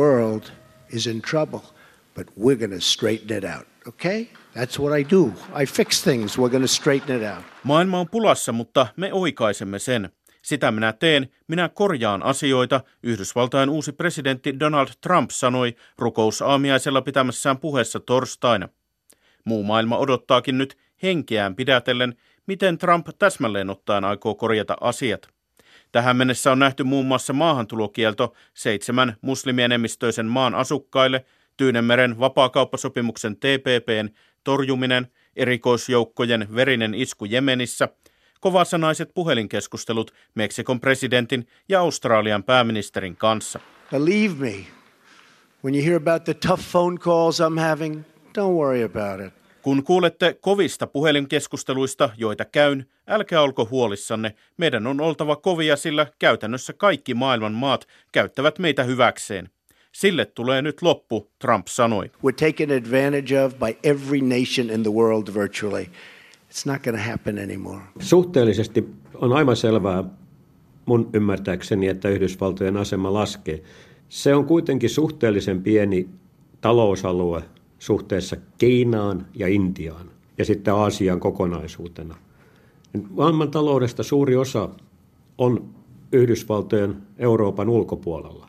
World is in trouble, but we're going to straighten it out. Okay? That's what I do. I fix things. We're going to straighten it out. Maailma on pulassa, mutta me oikaisemme sen. Sitä minä teen, minä korjaan asioita, Yhdysvaltain uusi presidentti Donald Trump sanoi rukousaamiaisella pitämässään puheessa torstaina. Muu maailma odottaakin nyt henkeään pidätellen, miten Trump täsmälleen ottaen aikoo korjata asiat. Tähän mennessä on nähty muun muassa maahantulokielto seitsemän muslimienemmistöisen maan asukkaille, Tyynemeren vapaakauppasopimuksen TPPn torjuminen, erikoisjoukkojen verinen isku Jemenissä, kovasanaiset puhelinkeskustelut Meksikon presidentin ja Australian pääministerin kanssa. Believe me, when you hear about the tough phone calls I'm having, don't worry about it. Kun kuulette kovista puhelinkeskusteluista, joita käyn, älkää olko huolissanne. Meidän on oltava kovia, sillä käytännössä kaikki maailman maat käyttävät meitä hyväkseen. Sille tulee nyt loppu, Trump sanoi. We're taken advantage of by every nation in the world virtually. It's not going to happen anymore. Suhteellisesti on aivan selvää mun ymmärtääkseni, että Yhdysvaltojen asema laskee. Se on kuitenkin suhteellisen pieni talousalue suhteessa Kiinaan ja Intiaan ja sitten Aasian kokonaisuutena. Maailman taloudesta suuri osa on Yhdysvaltojen Euroopan ulkopuolella.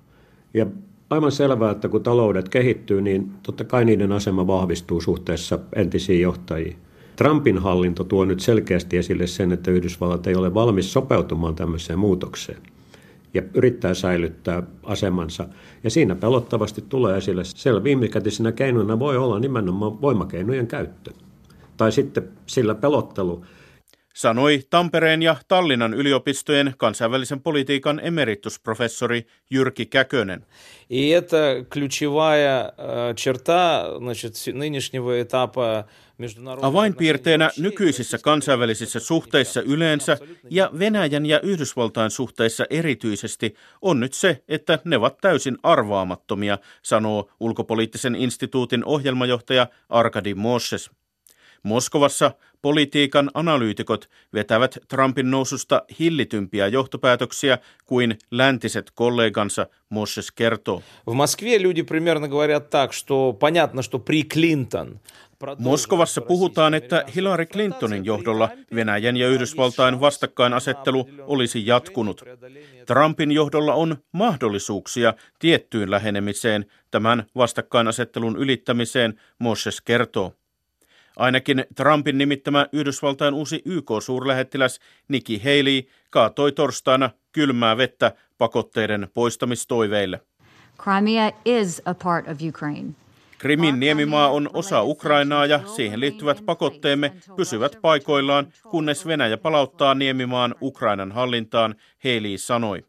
Ja aivan selvää, että kun taloudet kehittyy, niin totta kai niiden asema vahvistuu suhteessa entisiin johtajiin. Trumpin hallinto tuo nyt selkeästi esille sen, että Yhdysvallat ei ole valmis sopeutumaan tämmöiseen muutokseen ja yrittää säilyttää asemansa. Ja siinä pelottavasti tulee esille, siellä viimekätisenä keinona voi olla nimenomaan voimakeinojen käyttö. Tai sitten sillä pelottelu, sanoi Tampereen ja Tallinnan yliopistojen kansainvälisen politiikan emeritusprofessori Jyrki Käkönen. И это ключевая э, черта значит, нынешнего этапа Avainpiirteenä nykyisissä kansainvälisissä suhteissa yleensä ja Venäjän ja Yhdysvaltain suhteissa erityisesti on nyt se, että ne ovat täysin arvaamattomia, sanoo ulkopoliittisen instituutin ohjelmajohtaja Arkadi Moses. Moskovassa politiikan analyytikot vetävät Trumpin noususta hillitympiä johtopäätöksiä kuin läntiset kollegansa, Moses kertoo. В Москве люди примерно говорят так, что понятно, что при Клинтон Moskovassa puhutaan, että Hillary Clintonin johdolla Venäjän ja Yhdysvaltain vastakkainasettelu olisi jatkunut. Trumpin johdolla on mahdollisuuksia tiettyyn lähenemiseen, tämän vastakkainasettelun ylittämiseen, Moses kertoo. Ainakin Trumpin nimittämä Yhdysvaltain uusi YK-suurlähettiläs Nikki Haley kaatoi torstaina kylmää vettä pakotteiden poistamistoiveille. Crimea is a part of Ukraine. Krimin niemimaa on osa Ukrainaa ja siihen liittyvät pakotteemme pysyvät paikoillaan, kunnes Venäjä palauttaa niemimaan Ukrainan hallintaan, Haley sanoi.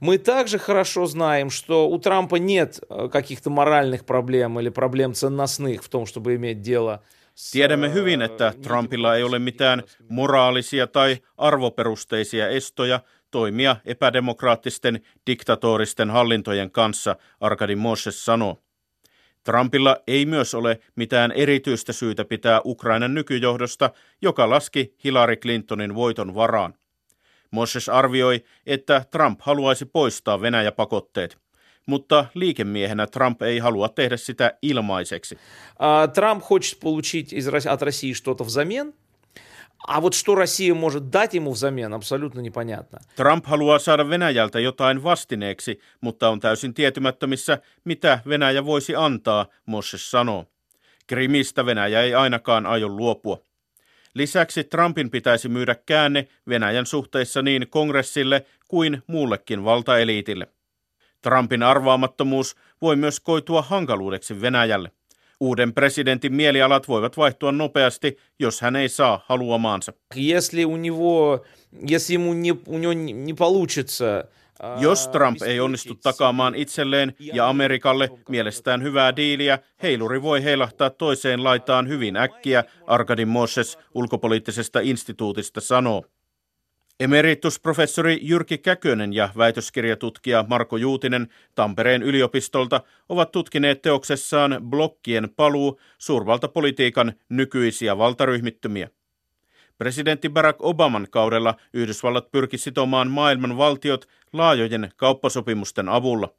Мы также хорошо знаем, что у Трампа нет э, каких-то моральных проблем или проблем ценностных в том, чтобы иметь дело Tiedämme hyvin, että Trumpilla ei ole mitään moraalisia tai arvoperusteisia estoja toimia epädemokraattisten diktatoristen hallintojen kanssa, Arkadi Moses sanoo. Trumpilla ei myös ole mitään erityistä syytä pitää Ukrainan nykyjohdosta, joka laski Hillary Clintonin voiton varaan. Moses arvioi, että Trump haluaisi poistaa Venäjä-pakotteet mutta liikemiehenä Trump ei halua tehdä sitä ilmaiseksi. Trump хочет получить от России что-то взамен, А вот что Россия может дать ему взамен, абсолютно непонятно. Trump haluaa saada Venäjältä jotain vastineeksi, mutta on täysin tietymättömissä, mitä Venäjä voisi antaa, Moses sanoo. Krimistä Venäjä ei ainakaan aio luopua. Lisäksi Trumpin pitäisi myydä käänne Venäjän suhteissa niin kongressille kuin muullekin valtaeliitille. Trumpin arvaamattomuus voi myös koitua hankaluudeksi Venäjälle. Uuden presidentin mielialat voivat vaihtua nopeasti, jos hän ei saa haluamaansa. jos Trump ei onnistu takaamaan itselleen ja Amerikalle mielestään hyvää diiliä, heiluri voi heilahtaa toiseen laitaan hyvin äkkiä, Arkadin Moses ulkopoliittisesta instituutista sanoo. Emeritusprofessori Jyrki Käkönen ja väitöskirjatutkija Marko Juutinen Tampereen yliopistolta ovat tutkineet teoksessaan blokkien paluu suurvaltapolitiikan nykyisiä valtaryhmittymiä. Presidentti Barack Obaman kaudella Yhdysvallat pyrki sitomaan maailman valtiot laajojen kauppasopimusten avulla.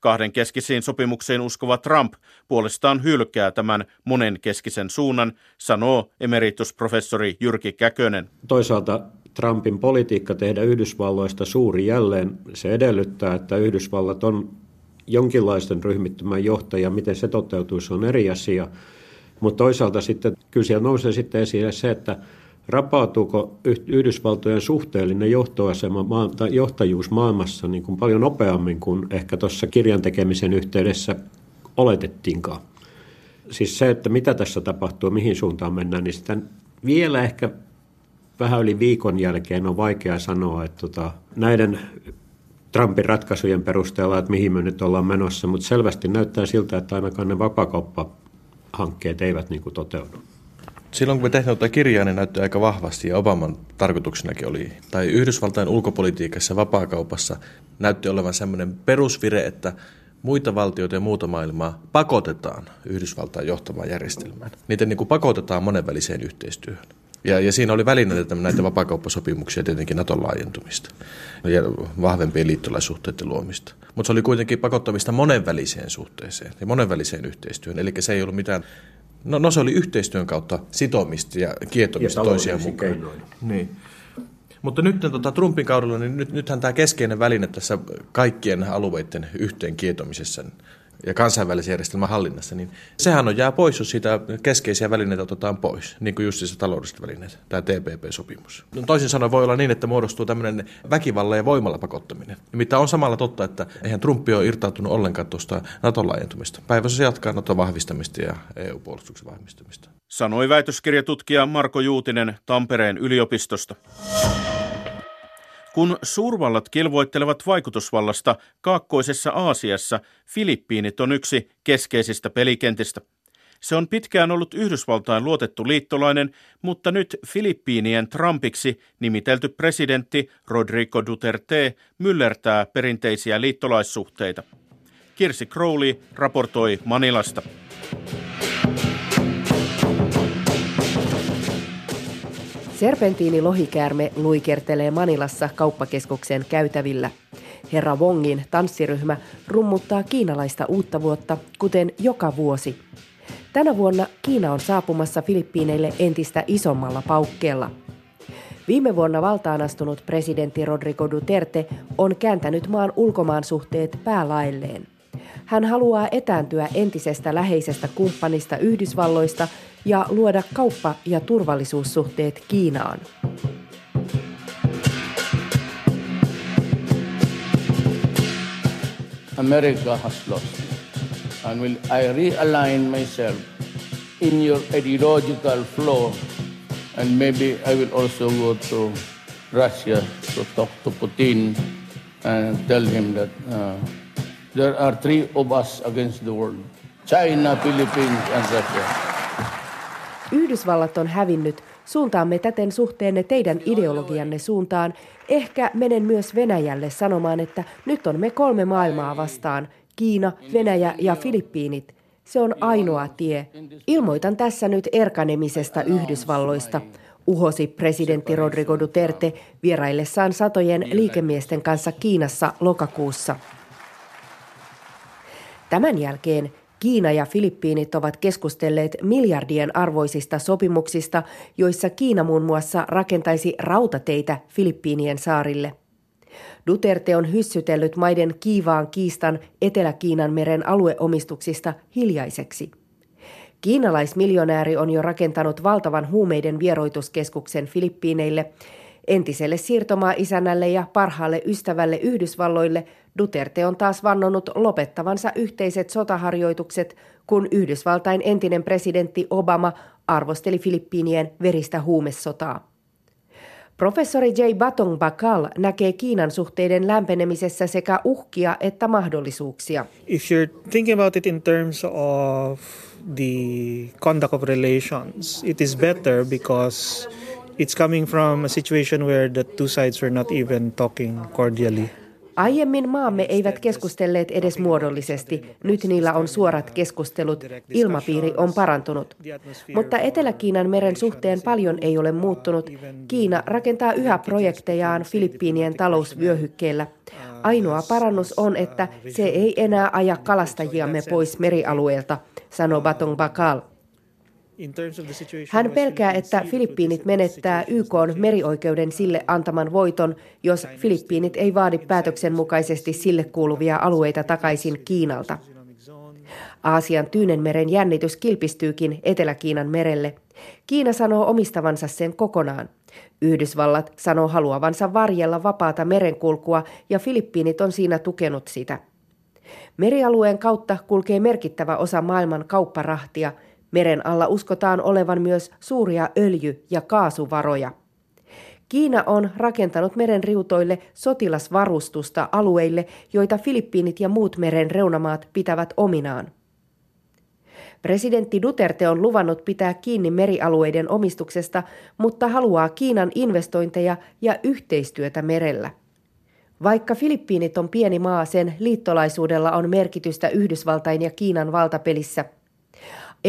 Kahden keskisiin sopimuksiin uskova Trump puolestaan hylkää tämän monenkeskisen suunnan, sanoo emeritusprofessori Jyrki Käkönen. Toisaalta Trumpin politiikka tehdä Yhdysvalloista suuri jälleen, se edellyttää, että Yhdysvallat on jonkinlaisten ryhmittymän johtaja. Miten se toteutuu, se on eri asia. Mutta toisaalta sitten kyllä siellä nousee sitten esille se, että rapautuuko Yhdysvaltojen suhteellinen johtoasema tai johtajuus maailmassa niin kuin paljon nopeammin kuin ehkä tuossa kirjan tekemisen yhteydessä oletettiinkaan. Siis se, että mitä tässä tapahtuu, mihin suuntaan mennään, niin sitä vielä ehkä vähän yli viikon jälkeen on vaikea sanoa, että tota, näiden Trumpin ratkaisujen perusteella, että mihin me nyt ollaan menossa, mutta selvästi näyttää siltä, että ainakaan ne vapakauppahankkeet eivät niin kuin toteudu. Silloin kun me tehtiin tuota kirjaa, niin näytti aika vahvasti ja Obaman tarkoituksenakin oli, tai Yhdysvaltain ulkopolitiikassa, vapaakaupassa näytti olevan sellainen perusvire, että muita valtioita ja muuta maailmaa pakotetaan Yhdysvaltain johtamaan järjestelmään. Niitä niin kuin pakotetaan monenväliseen yhteistyöhön. Ja, ja siinä oli välineitä näitä vapaakauppasopimuksia tietenkin Naton laajentumista ja vahvempien liittolaisuhteiden luomista. Mutta se oli kuitenkin pakottamista monenväliseen suhteeseen ja monenväliseen yhteistyöhön. Eli se ei ollut mitään, no, no se oli yhteistyön kautta sitomista ja kietomista ja toisiaan mukaan. Keinoin. Niin. Mutta nyt tota, Trumpin kaudella, niin nyt, nythän tämä keskeinen väline tässä kaikkien alueiden yhteen kietomisessa ja kansainvälisen järjestelmän hallinnassa, niin sehän on jää pois, jos siitä keskeisiä välineitä otetaan pois, niin kuin just se taloudelliset välineet, tämä TPP-sopimus. No, toisin sanoen voi olla niin, että muodostuu tämmöinen väkivalla ja voimalla pakottaminen. Mitä on samalla totta, että eihän Trumpi ole irtautunut ollenkaan tuosta Naton laajentumista. Päivässä se jatkaa Naton vahvistamista ja EU-puolustuksen vahvistamista. Sanoi väitöskirjatutkija Marko Juutinen Tampereen yliopistosta. Kun suurvallat kilvoittelevat vaikutusvallasta kaakkoisessa Aasiassa, Filippiinit on yksi keskeisistä pelikentistä. Se on pitkään ollut Yhdysvaltain luotettu liittolainen, mutta nyt Filippiinien Trumpiksi nimitelty presidentti Rodrigo Duterte myllertää perinteisiä liittolaissuhteita. Kirsi Crowley raportoi Manilasta. Serpentiini lohikäärme luikertelee Manilassa kauppakeskuksen käytävillä. Herra Wongin tanssiryhmä rummuttaa kiinalaista uutta vuotta, kuten joka vuosi. Tänä vuonna Kiina on saapumassa Filippiineille entistä isommalla paukkeella. Viime vuonna valtaan astunut presidentti Rodrigo Duterte on kääntänyt maan ulkomaan suhteet päälailleen. Hän haluaa etääntyä entisestä läheisestä kumppanista Yhdysvalloista ja luoda kauppa- ja turvallisuussuhteet Kiinaan. America has lost. And will I realign myself in your ideological flow and maybe I will also go to Russia to talk to Putin and tell him that uh, there are three of us against the world. China, Philippines and Russia. Yhdysvallat on hävinnyt, suuntaamme täten suhteenne teidän ideologianne suuntaan. Ehkä menen myös Venäjälle sanomaan, että nyt on me kolme maailmaa vastaan. Kiina, Venäjä ja Filippiinit. Se on ainoa tie. Ilmoitan tässä nyt erkanemisesta Yhdysvalloista, uhosi presidentti Rodrigo Duterte vieraillessaan satojen liikemiesten kanssa Kiinassa lokakuussa. Tämän jälkeen Kiina ja Filippiinit ovat keskustelleet miljardien arvoisista sopimuksista, joissa Kiina muun muassa rakentaisi rautateitä Filippiinien saarille. Duterte on hyssytellyt maiden kiivaan kiistan Etelä-Kiinan meren alueomistuksista hiljaiseksi. Kiinalaismiljonääri on jo rakentanut valtavan huumeiden vieroituskeskuksen Filippiineille. Entiselle siirtomaa-isännälle ja parhaalle ystävälle Yhdysvalloille Duterte on taas vannonut lopettavansa yhteiset sotaharjoitukset, kun Yhdysvaltain entinen presidentti Obama arvosteli Filippiinien veristä huumesotaa. Professori J. Batong Bakal näkee Kiinan suhteiden lämpenemisessä sekä uhkia että mahdollisuuksia. If you're thinking about it in terms of the conduct of relations, it is better because it's coming from a situation where the two sides were not even talking cordially. Aiemmin maamme eivät keskustelleet edes muodollisesti. Nyt niillä on suorat keskustelut. Ilmapiiri on parantunut. Mutta Etelä-Kiinan meren suhteen paljon ei ole muuttunut. Kiina rakentaa yhä projektejaan Filippiinien talousvyöhykkeellä. Ainoa parannus on, että se ei enää aja kalastajiamme pois merialueelta, sanoo Batong Bakal. Hän pelkää, että Filippiinit menettää YK merioikeuden sille antaman voiton, jos Filippiinit ei vaadi päätöksen mukaisesti sille kuuluvia alueita takaisin Kiinalta. Aasian Tyynenmeren jännitys kilpistyykin Etelä-Kiinan merelle. Kiina sanoo omistavansa sen kokonaan. Yhdysvallat sanoo haluavansa varjella vapaata merenkulkua ja Filippiinit on siinä tukenut sitä. Merialueen kautta kulkee merkittävä osa maailman kaupparahtia. Meren alla uskotaan olevan myös suuria öljy- ja kaasuvaroja. Kiina on rakentanut meren riutoille sotilasvarustusta alueille, joita Filippiinit ja muut meren reunamaat pitävät ominaan. Presidentti Duterte on luvannut pitää kiinni merialueiden omistuksesta, mutta haluaa Kiinan investointeja ja yhteistyötä merellä. Vaikka Filippiinit on pieni maa, sen liittolaisuudella on merkitystä Yhdysvaltain ja Kiinan valtapelissä.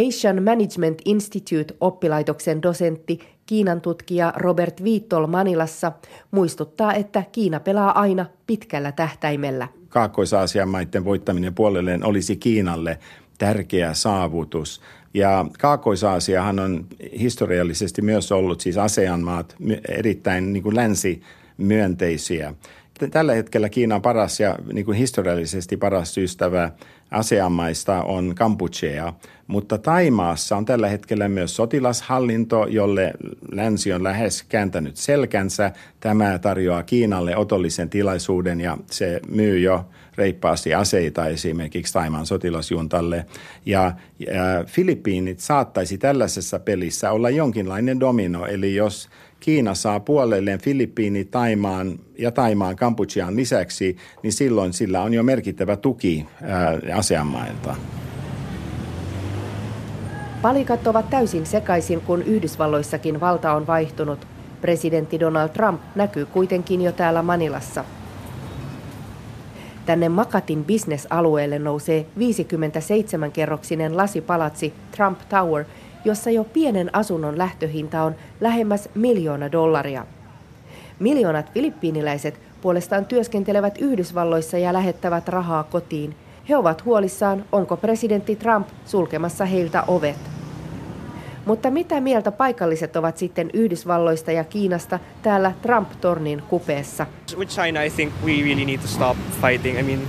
Asian Management Institute-oppilaitoksen dosentti, Kiinan tutkija Robert Viittol Manilassa muistuttaa, että Kiina pelaa aina pitkällä tähtäimellä. Kaakkois-Aasian maiden voittaminen puolelleen olisi Kiinalle tärkeä saavutus. Ja Kaakkois-Aasiahan on historiallisesti myös ollut siis ASEAN-maat erittäin niin kuin länsimyönteisiä. Tällä hetkellä Kiinan paras ja niin kuin historiallisesti paras ystävä ASEAN-maista on Kampuchea, mutta Taimaassa on tällä hetkellä myös sotilashallinto, jolle länsi on lähes kääntänyt selkänsä. Tämä tarjoaa Kiinalle otollisen tilaisuuden ja se myy jo reippaasti aseita esimerkiksi Taimaan sotilasjuntalle. Ja, ja Filippiinit saattaisi tällaisessa pelissä olla jonkinlainen domino, eli jos Kiina saa puolelleen Filippiini, Taimaan ja Taimaan Kampuchean lisäksi, niin silloin sillä on jo merkittävä tuki asianmailta. Palikat ovat täysin sekaisin, kun Yhdysvalloissakin valta on vaihtunut. Presidentti Donald Trump näkyy kuitenkin jo täällä Manilassa. Tänne Makatin bisnesalueelle nousee 57-kerroksinen lasipalatsi Trump Tower, jossa jo pienen asunnon lähtöhinta on lähemmäs miljoona dollaria. Miljoonat filippiiniläiset puolestaan työskentelevät Yhdysvalloissa ja lähettävät rahaa kotiin. He ovat huolissaan, onko presidentti Trump sulkemassa heiltä ovet. Mutta mitä mieltä paikalliset ovat sitten Yhdysvalloista ja Kiinasta täällä Trump-tornin kupeessa? China, I think we really need to stop fighting. I mean,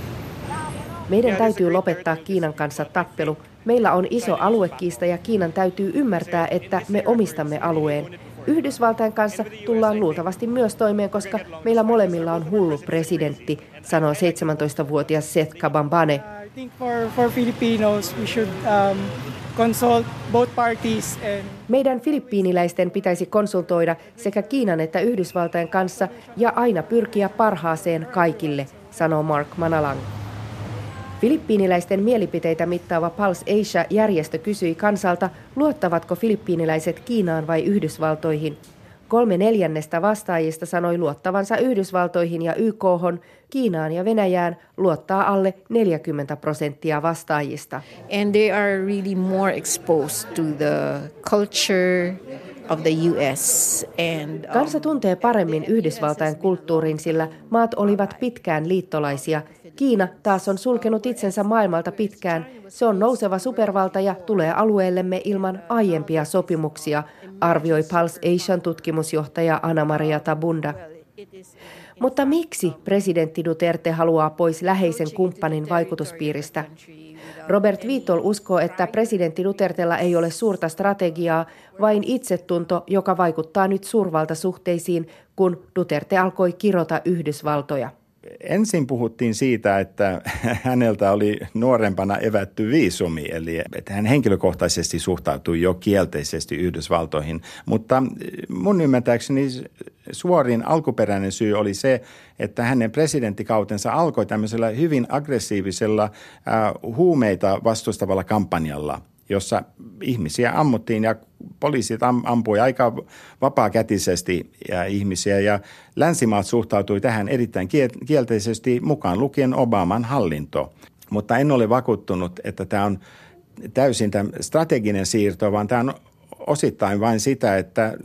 meidän täytyy lopettaa Kiinan kanssa tappelu. Meillä on iso aluekiista ja Kiinan täytyy ymmärtää, että me omistamme alueen. Yhdysvaltain kanssa tullaan luultavasti myös toimeen, koska meillä molemmilla on hullu presidentti, sanoo 17-vuotias Seth Kabambane. Meidän filippiiniläisten pitäisi konsultoida sekä Kiinan että Yhdysvaltain kanssa ja aina pyrkiä parhaaseen kaikille, sanoo Mark Manalang. Filippiiniläisten mielipiteitä mittaava Pulse Asia-järjestö kysyi kansalta, luottavatko filippiiniläiset Kiinaan vai Yhdysvaltoihin. Kolme neljännestä vastaajista sanoi luottavansa Yhdysvaltoihin ja YK, Kiinaan ja Venäjään luottaa alle 40 prosenttia vastaajista. And they are really more exposed to the culture of the US and, um, Kansa tuntee paremmin Yhdysvaltain kulttuurin, sillä maat olivat pitkään liittolaisia. Kiina taas on sulkenut itsensä maailmalta pitkään. Se on nouseva supervalta ja tulee alueellemme ilman aiempia sopimuksia, arvioi Pulse Asian tutkimusjohtaja Anna-Maria Tabunda. Mutta miksi presidentti Duterte haluaa pois läheisen kumppanin vaikutuspiiristä? Robert Viitol uskoo, että presidentti Dutertella ei ole suurta strategiaa, vain itsetunto, joka vaikuttaa nyt suurvaltasuhteisiin, kun Duterte alkoi kirota Yhdysvaltoja ensin puhuttiin siitä, että häneltä oli nuorempana evätty viisumi, eli että hän henkilökohtaisesti suhtautui jo kielteisesti Yhdysvaltoihin. Mutta mun ymmärtääkseni suorin alkuperäinen syy oli se, että hänen presidenttikautensa alkoi tämmöisellä hyvin aggressiivisella huumeita vastustavalla kampanjalla – jossa ihmisiä ammuttiin ja poliisit ampui aika vapaakätisesti ja ihmisiä ja länsimaat suhtautui tähän erittäin kielteisesti mukaan lukien Obaman hallinto. Mutta en ole vakuuttunut, että tämä on täysin tämä strateginen siirto, vaan tämä on osittain vain sitä, että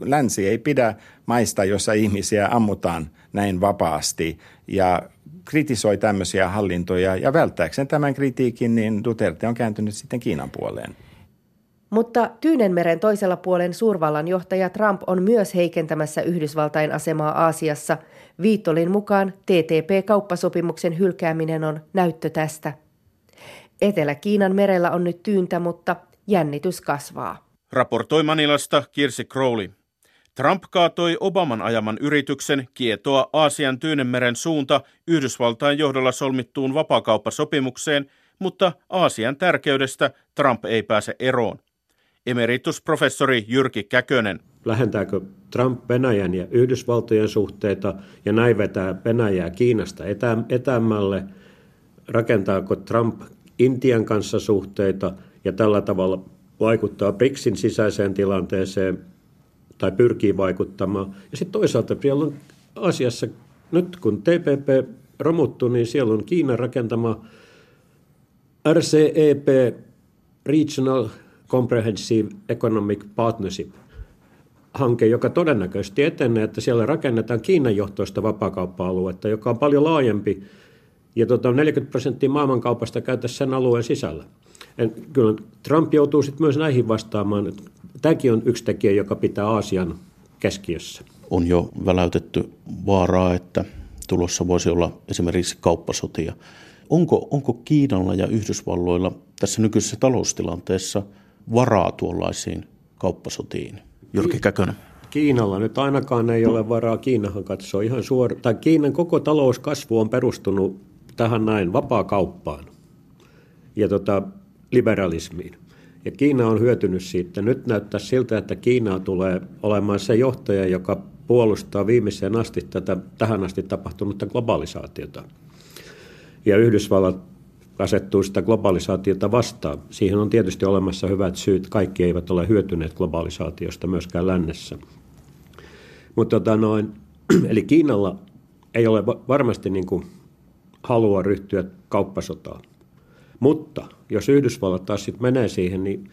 länsi ei pidä maista, jossa ihmisiä ammutaan näin vapaasti. Ja kritisoi tämmöisiä hallintoja ja välttääkseen tämän kritiikin, niin Duterte on kääntynyt sitten Kiinan puoleen. Mutta Tyynenmeren toisella puolen suurvallan johtaja Trump on myös heikentämässä Yhdysvaltain asemaa Aasiassa. Viittolin mukaan TTP-kauppasopimuksen hylkääminen on näyttö tästä. Etelä-Kiinan merellä on nyt tyyntä, mutta jännitys kasvaa. Raportoi Manilasta Kirsi Crowley. Trump kaatoi Obaman ajaman yrityksen kietoa Aasian Tyynenmeren suunta Yhdysvaltain johdolla solmittuun vapakauppasopimukseen, mutta Aasian tärkeydestä Trump ei pääse eroon. Emeritusprofessori Jyrki Käkönen. Lähentääkö Trump Venäjän ja Yhdysvaltojen suhteita ja näin vetää Venäjää Kiinasta etä, etämälle? Rakentaako Trump Intian kanssa suhteita ja tällä tavalla vaikuttaa BRICSin sisäiseen tilanteeseen tai pyrkii vaikuttamaan. Ja sitten toisaalta siellä on asiassa, nyt kun TPP romuttu, niin siellä on Kiinan rakentama RCEP, Regional Comprehensive Economic Partnership, hanke, joka todennäköisesti etenee, että siellä rakennetaan Kiinan johtoista vapaakauppa-aluetta, joka on paljon laajempi, ja tota 40 prosenttia maailmankaupasta käytäisiin sen alueen sisällä. Kyllä Trump joutuu sitten myös näihin vastaamaan. Tämäkin on yksi tekijä, joka pitää Aasian keskiössä. On jo väläytetty vaaraa, että tulossa voisi olla esimerkiksi kauppasotia. Onko, onko Kiinalla ja Yhdysvalloilla tässä nykyisessä taloustilanteessa varaa tuollaisiin kauppasotiin? Jyrki Käkönen. Kiinalla nyt ainakaan ei ole varaa. Kiinahan katsoo ihan suoraan. Tai Kiinan koko talouskasvu on perustunut tähän näin vapaa kauppaan. Ja tota, liberalismiin. Ja Kiina on hyötynyt siitä. Nyt näyttää siltä, että Kiina tulee olemaan se johtaja, joka puolustaa viimeiseen asti tätä tähän asti tapahtunutta globalisaatiota. Ja Yhdysvallat asettuu sitä globalisaatiota vastaan. Siihen on tietysti olemassa hyvät syyt. Kaikki eivät ole hyötyneet globalisaatiosta myöskään lännessä. Mutta tota noin, eli Kiinalla ei ole varmasti niin kuin halua ryhtyä kauppasotaan. Mutta jos Yhdysvallat taas sitten menee siihen, niin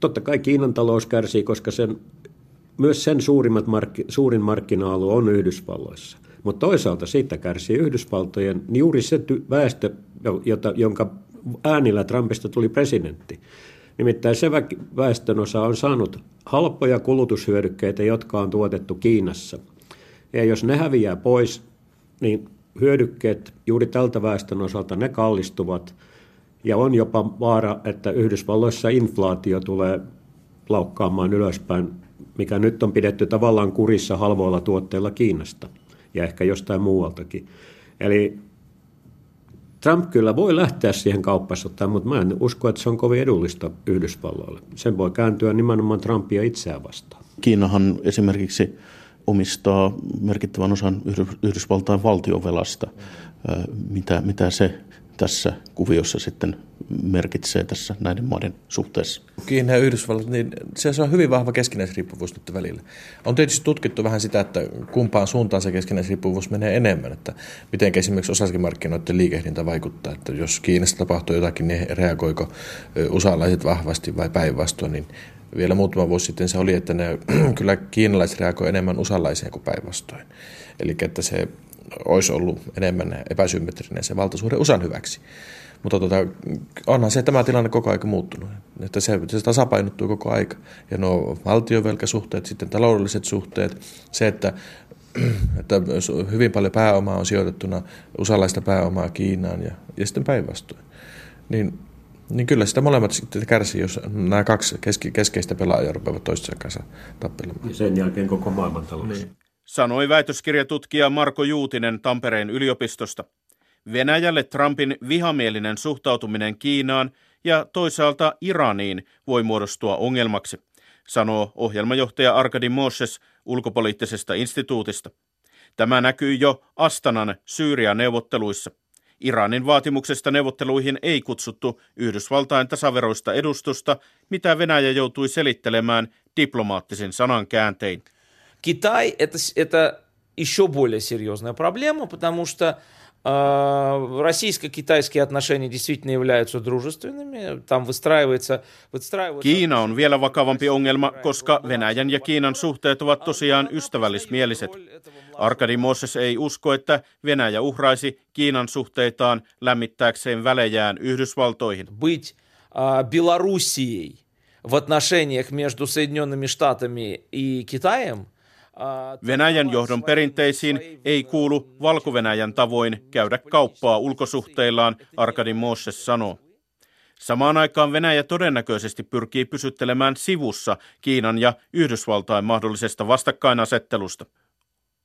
totta kai Kiinan talous kärsii, koska sen, myös sen suurimmat markki, suurin markkina-alue on Yhdysvalloissa. Mutta toisaalta siitä kärsii Yhdysvaltojen juuri se väestö, jota, jonka äänillä Trumpista tuli presidentti. Nimittäin se väestönosa on saanut halpoja kulutushyödykkeitä, jotka on tuotettu Kiinassa. Ja jos ne häviää pois, niin hyödykkeet juuri tältä väestön osalta ne kallistuvat – ja on jopa vaara, että Yhdysvalloissa inflaatio tulee laukkaamaan ylöspäin, mikä nyt on pidetty tavallaan kurissa halvoilla tuotteilla Kiinasta ja ehkä jostain muualtakin. Eli Trump kyllä voi lähteä siihen kauppasotaan, mutta mä en usko, että se on kovin edullista Yhdysvalloille. Sen voi kääntyä nimenomaan Trumpia itseään vastaan. Kiinahan esimerkiksi omistaa merkittävän osan Yhdysvaltain valtiovelasta. Mitä, mitä se tässä kuviossa sitten merkitsee tässä näiden maiden suhteessa? Kiina ja Yhdysvallat, niin se on hyvin vahva keskinäisriippuvuus nyt välillä. On tietysti tutkittu vähän sitä, että kumpaan suuntaan se keskinäisriippuvuus menee enemmän, että miten esimerkiksi osakemarkkinoiden liikehdintä vaikuttaa, että jos Kiinassa tapahtuu jotakin, niin reagoiko usalaiset vahvasti vai päinvastoin, niin vielä muutama vuosi sitten se oli, että ne kyllä kiinalaiset reagoivat enemmän usalaiseen kuin päinvastoin. Eli että se olisi ollut enemmän epäsymmetrinen se valtasuhde USAn hyväksi. Mutta tota, onhan se tämä tilanne koko aika muuttunut, että se, se tasapainottuu koko aika. Ja nuo valtiovelkasuhteet, sitten taloudelliset suhteet, se, että, että hyvin paljon pääomaa on sijoitettuna usalaista pääomaa Kiinaan ja, ja sitten päinvastoin. Niin, niin kyllä sitä molemmat sitten kärsii, jos nämä kaksi keski, keskeistä pelaajaa rupeavat toistensa kanssa tappelemaan. Ja sen jälkeen koko maailmantalous. Niin sanoi väitöskirjatutkija Marko Juutinen Tampereen yliopistosta. Venäjälle Trumpin vihamielinen suhtautuminen Kiinaan ja toisaalta Iraniin voi muodostua ongelmaksi, sanoo ohjelmajohtaja Arkadi Moses ulkopoliittisesta instituutista. Tämä näkyy jo Astanan Syyria-neuvotteluissa. Iranin vaatimuksesta neuvotteluihin ei kutsuttu Yhdysvaltain tasaveroista edustusta, mitä Venäjä joutui selittelemään diplomaattisin sanankääntein. Китай это, это еще более серьезная проблема, потому что Российско-китайские отношения действительно являются дружественными. Там выстраивается, выстраивается... Kiina on vielä vakavampi ongelma, koska Venäjän ja Kiinan suhteet ovat tosiaan ystävällismieliset. Arkadi Moses ei usko, että Venäjä uhraisi Kiinan suhteitaan lämmittääkseen välejään Yhdysvaltoihin. Быть Белоруссией в отношениях между Соединенными Штатами и Китаем – Venäjän johdon perinteisiin ei kuulu valko tavoin käydä kauppaa ulkosuhteillaan, Arkadi Moses sanoo. Samaan aikaan Venäjä todennäköisesti pyrkii pysyttelemään sivussa Kiinan ja Yhdysvaltain mahdollisesta vastakkainasettelusta.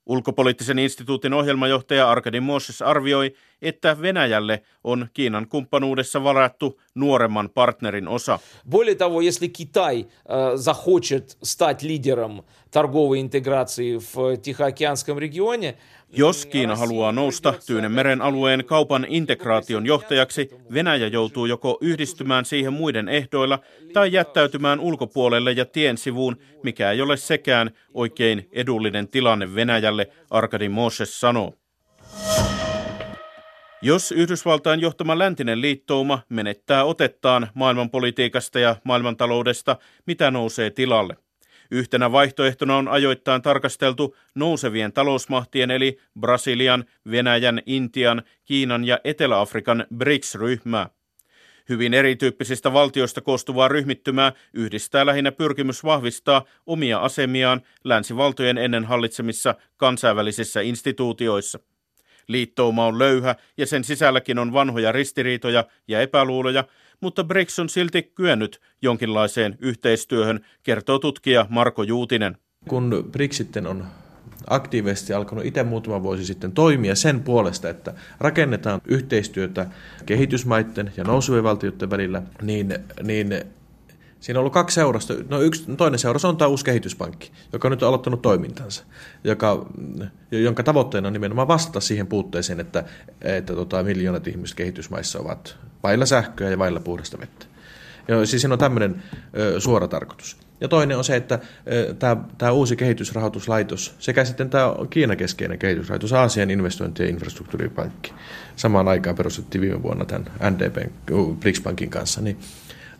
Ulkopoliittisen instituutin ohjelmajohtaja Arkadi Moses arvioi, että Venäjälle on Kiinan kumppanuudessa varattu nuoremman partnerin osa. Более того, если Китай э, захочет стать лидером торговой интеграции в Тихоокеанском регионе, jos Kiina haluaa nousta Tyynemeren alueen kaupan integraation johtajaksi, Venäjä joutuu joko yhdistymään siihen muiden ehdoilla tai jättäytymään ulkopuolelle ja tien sivuun, mikä ei ole sekään oikein edullinen tilanne Venäjälle, Arkadi Moses sanoo. Jos Yhdysvaltain johtama läntinen liittouma menettää otettaan maailmanpolitiikasta ja maailmantaloudesta, mitä nousee tilalle? Yhtenä vaihtoehtona on ajoittain tarkasteltu nousevien talousmahtien eli Brasilian, Venäjän, Intian, Kiinan ja Etelä-Afrikan BRICS-ryhmää. Hyvin erityyppisistä valtioista koostuvaa ryhmittymää yhdistää lähinnä pyrkimys vahvistaa omia asemiaan länsivaltojen ennen hallitsemissa kansainvälisissä instituutioissa. Liittouma on löyhä ja sen sisälläkin on vanhoja ristiriitoja ja epäluuloja, mutta BRICS on silti kyennyt jonkinlaiseen yhteistyöhön, kertoo tutkija Marko Juutinen. Kun BRICS sitten on aktiivisesti alkanut itse muutama vuosi sitten toimia sen puolesta, että rakennetaan yhteistyötä kehitysmaiden ja nousuvien valtioiden välillä, niin, niin Siinä on ollut kaksi seurasta. No yksi, toinen seurasta on tämä uusi kehityspankki, joka on nyt aloittanut toimintansa, joka, jonka tavoitteena on nimenomaan vastata siihen puutteeseen, että, että tota, miljoonat ihmiset kehitysmaissa ovat vailla sähköä ja vailla puhdasta vettä. Ja siis siinä on tämmöinen ö, suora tarkoitus. Ja toinen on se, että tämä uusi kehitysrahoituslaitos sekä sitten tämä Kiina-keskeinen kehitysrahoitus, Aasian investointi- ja infrastruktuuripankki, samaan aikaan perustettiin viime vuonna tämän NDPn, BRICS-pankin kanssa, niin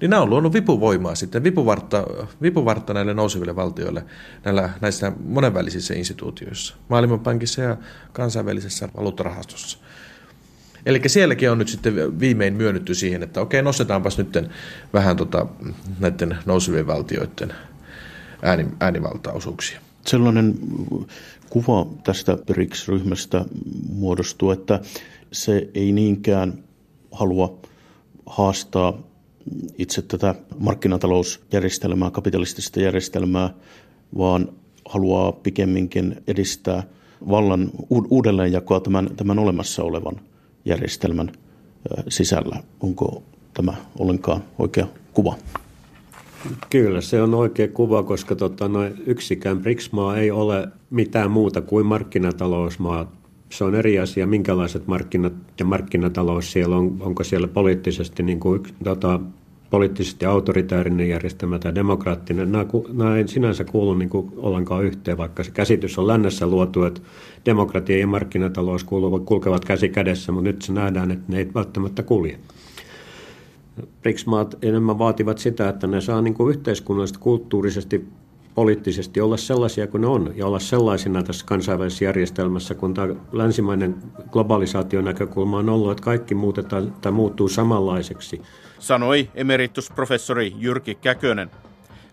niin nämä on luonut vipuvoimaa sitten, vipuvartta, vipuvartta näille nouseville valtioille näillä, näissä monenvälisissä instituutioissa, Maailmanpankissa ja kansainvälisessä valuuttarahastossa. Eli sielläkin on nyt sitten viimein myönnytty siihen, että okei, nostetaanpas nyt vähän tota, näiden nousevien valtioiden ääni, äänivaltaosuuksia. Sellainen kuva tästä BRICS-ryhmästä muodostuu, että se ei niinkään halua haastaa itse tätä markkinatalousjärjestelmää, kapitalistista järjestelmää, vaan haluaa pikemminkin edistää vallan uudelleenjakoa tämän, tämän olemassa olevan järjestelmän sisällä. Onko tämä ollenkaan oikea kuva? Kyllä, se on oikea kuva, koska tota, no, yksikään BRICS-maa ei ole mitään muuta kuin markkinatalousmaa se on eri asia, minkälaiset markkinat ja markkinatalous siellä on, onko siellä poliittisesti, niin kuin, tota, poliittisesti autoritäärinen järjestelmä tai demokraattinen. Nämä, nämä ei sinänsä kuulu niin kuin ollenkaan yhteen, vaikka se käsitys on lännessä luotu, että demokratia ja markkinatalous kuuluvat, kulkevat käsi kädessä, mutta nyt se nähdään, että ne ei välttämättä kulje. BRICS-maat enemmän vaativat sitä, että ne saa niin kuin yhteiskunnallisesti, kulttuurisesti poliittisesti olla sellaisia kuin ne on ja olla sellaisina tässä kansainvälisessä järjestelmässä, kun tämä länsimainen globalisaation näkökulma on ollut, että kaikki muutetaan tai muuttuu samanlaiseksi. Sanoi emeritusprofessori Jyrki Käkönen.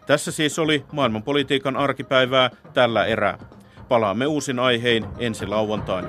Tässä siis oli maailmanpolitiikan arkipäivää tällä erää. Palaamme uusin aihein ensi lauantaina.